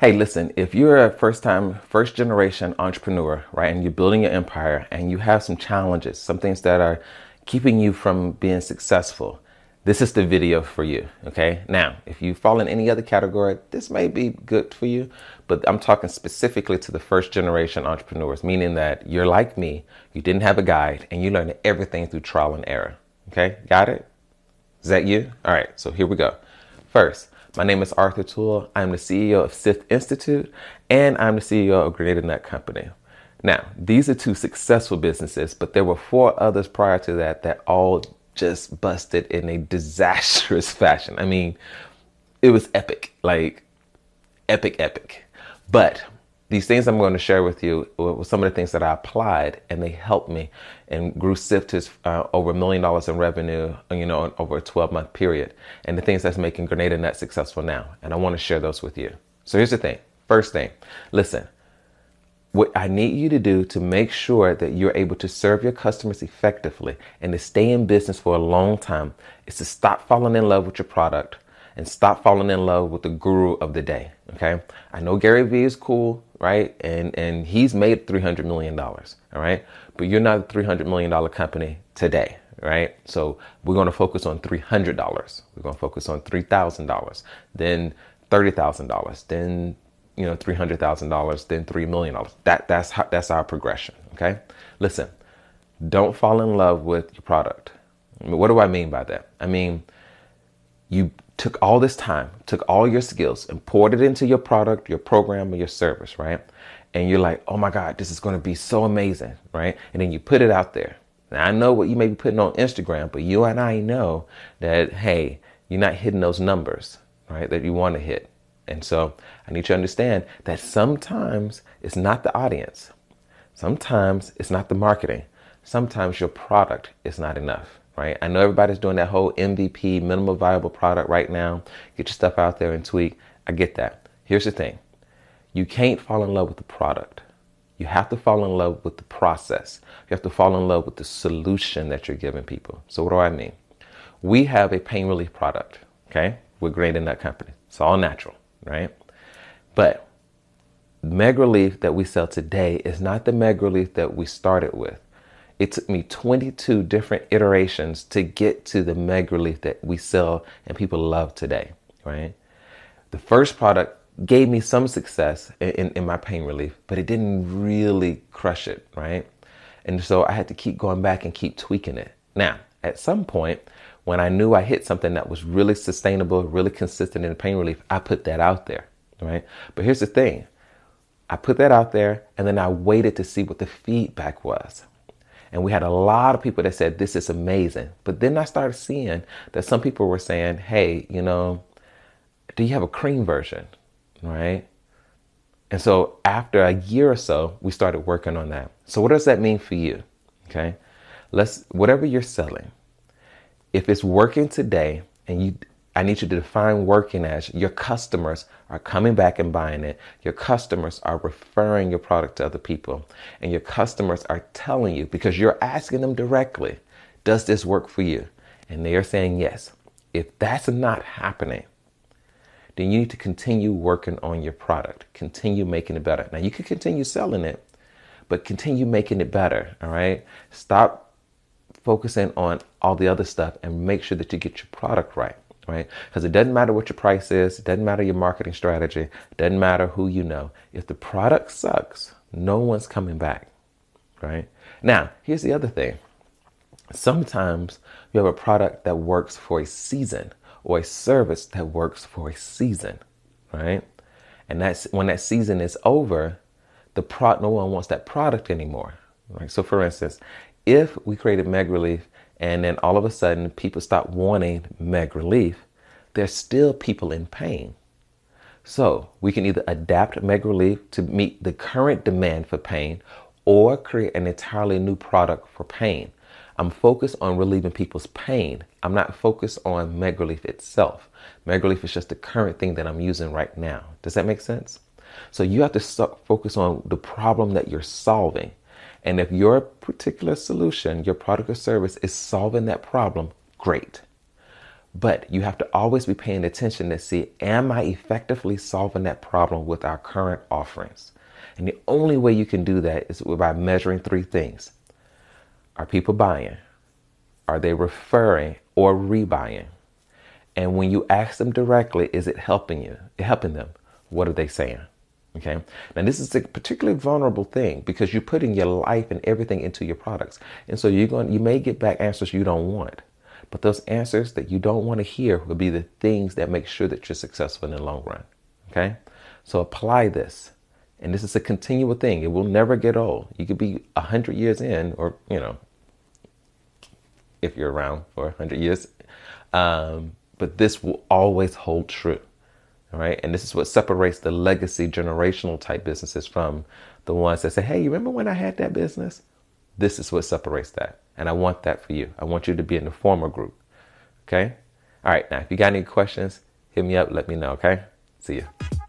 Hey, listen, if you're a first time, first generation entrepreneur, right, and you're building your empire and you have some challenges, some things that are keeping you from being successful, this is the video for you. Okay. Now, if you fall in any other category, this may be good for you, but I'm talking specifically to the first generation entrepreneurs, meaning that you're like me, you didn't have a guide, and you learned everything through trial and error. Okay. Got it? Is that you? All right. So here we go. First, my name is Arthur Toole. I'm the CEO of Sith Institute and I'm the CEO of Grenada Nut Company. Now, these are two successful businesses, but there were four others prior to that that all just busted in a disastrous fashion. I mean, it was epic, like epic, epic. But these things I'm going to share with you were some of the things that I applied and they helped me and grew Sith to uh, over a million dollars in revenue, you know, over a 12 month period. And the things that's making Grenada Nut successful now. And I want to share those with you. So here's the thing. First thing, listen, what I need you to do to make sure that you're able to serve your customers effectively and to stay in business for a long time is to stop falling in love with your product and stop falling in love with the guru of the day. Okay. I know Gary Vee is cool, right? And and he's made three hundred million dollars. All right. But you're not a three hundred million dollar company today. Right. So we're going to focus on three hundred dollars. We're going to focus on three thousand dollars, then thirty thousand dollars, then you know three hundred thousand dollars, then three million dollars. That that's how, that's our progression. Okay. Listen, don't fall in love with your product. What do I mean by that? I mean, you took all this time, took all your skills and poured it into your product, your program, or your service, right? And you're like, oh my God, this is going to be so amazing, right? And then you put it out there. Now, I know what you may be putting on Instagram, but you and I know that, hey, you're not hitting those numbers, right? That you want to hit. And so I need you to understand that sometimes it's not the audience, sometimes it's not the marketing, sometimes your product is not enough right? I know everybody's doing that whole MVP, minimal viable product right now. Get your stuff out there and tweak. I get that. Here's the thing you can't fall in love with the product. You have to fall in love with the process. You have to fall in love with the solution that you're giving people. So, what do I mean? We have a pain relief product, okay? We're great in that company. It's all natural, right? But Meg Relief that we sell today is not the Meg Relief that we started with. It took me 22 different iterations to get to the Meg Relief that we sell and people love today, right? The first product gave me some success in, in my pain relief, but it didn't really crush it, right? And so I had to keep going back and keep tweaking it. Now, at some point, when I knew I hit something that was really sustainable, really consistent in pain relief, I put that out there, right? But here's the thing I put that out there and then I waited to see what the feedback was. And we had a lot of people that said, This is amazing. But then I started seeing that some people were saying, Hey, you know, do you have a cream version? Right? And so after a year or so, we started working on that. So what does that mean for you? Okay. Let's, whatever you're selling, if it's working today and you I need you to define working as your customers are coming back and buying it. Your customers are referring your product to other people. And your customers are telling you because you're asking them directly, does this work for you? And they are saying yes. If that's not happening, then you need to continue working on your product, continue making it better. Now, you can continue selling it, but continue making it better. All right. Stop focusing on all the other stuff and make sure that you get your product right right? Because it doesn't matter what your price is, it doesn't matter your marketing strategy, it doesn't matter who you know. If the product sucks, no one's coming back, right? Now, here's the other thing. Sometimes you have a product that works for a season or a service that works for a season, right? And that's when that season is over, the pro- no one wants that product anymore. Right? So, for instance, if we created Meg Relief and then all of a sudden people stop wanting Meg Relief, there's still people in pain. So we can either adapt Meg Relief to meet the current demand for pain or create an entirely new product for pain. I'm focused on relieving people's pain. I'm not focused on Meg Relief itself. Meg Relief is just the current thing that I'm using right now. Does that make sense? So you have to focus on the problem that you're solving. And if your particular solution, your product or service is solving that problem, great. But you have to always be paying attention to see, am I effectively solving that problem with our current offerings? And the only way you can do that is by measuring three things. Are people buying? Are they referring or rebuying? And when you ask them directly, is it helping you? Helping them? What are they saying? Okay. Now this is a particularly vulnerable thing because you're putting your life and everything into your products. And so you're going you may get back answers you don't want. But those answers that you don't want to hear will be the things that make sure that you're successful in the long run. Okay? So apply this. And this is a continual thing. It will never get old. You could be a hundred years in, or you know, if you're around for a hundred years. Um, but this will always hold true. All right. And this is what separates the legacy generational type businesses from the ones that say, Hey, you remember when I had that business? This is what separates that. And I want that for you. I want you to be in the former group. Okay? All right. Now, if you got any questions, hit me up. Let me know. Okay? See you.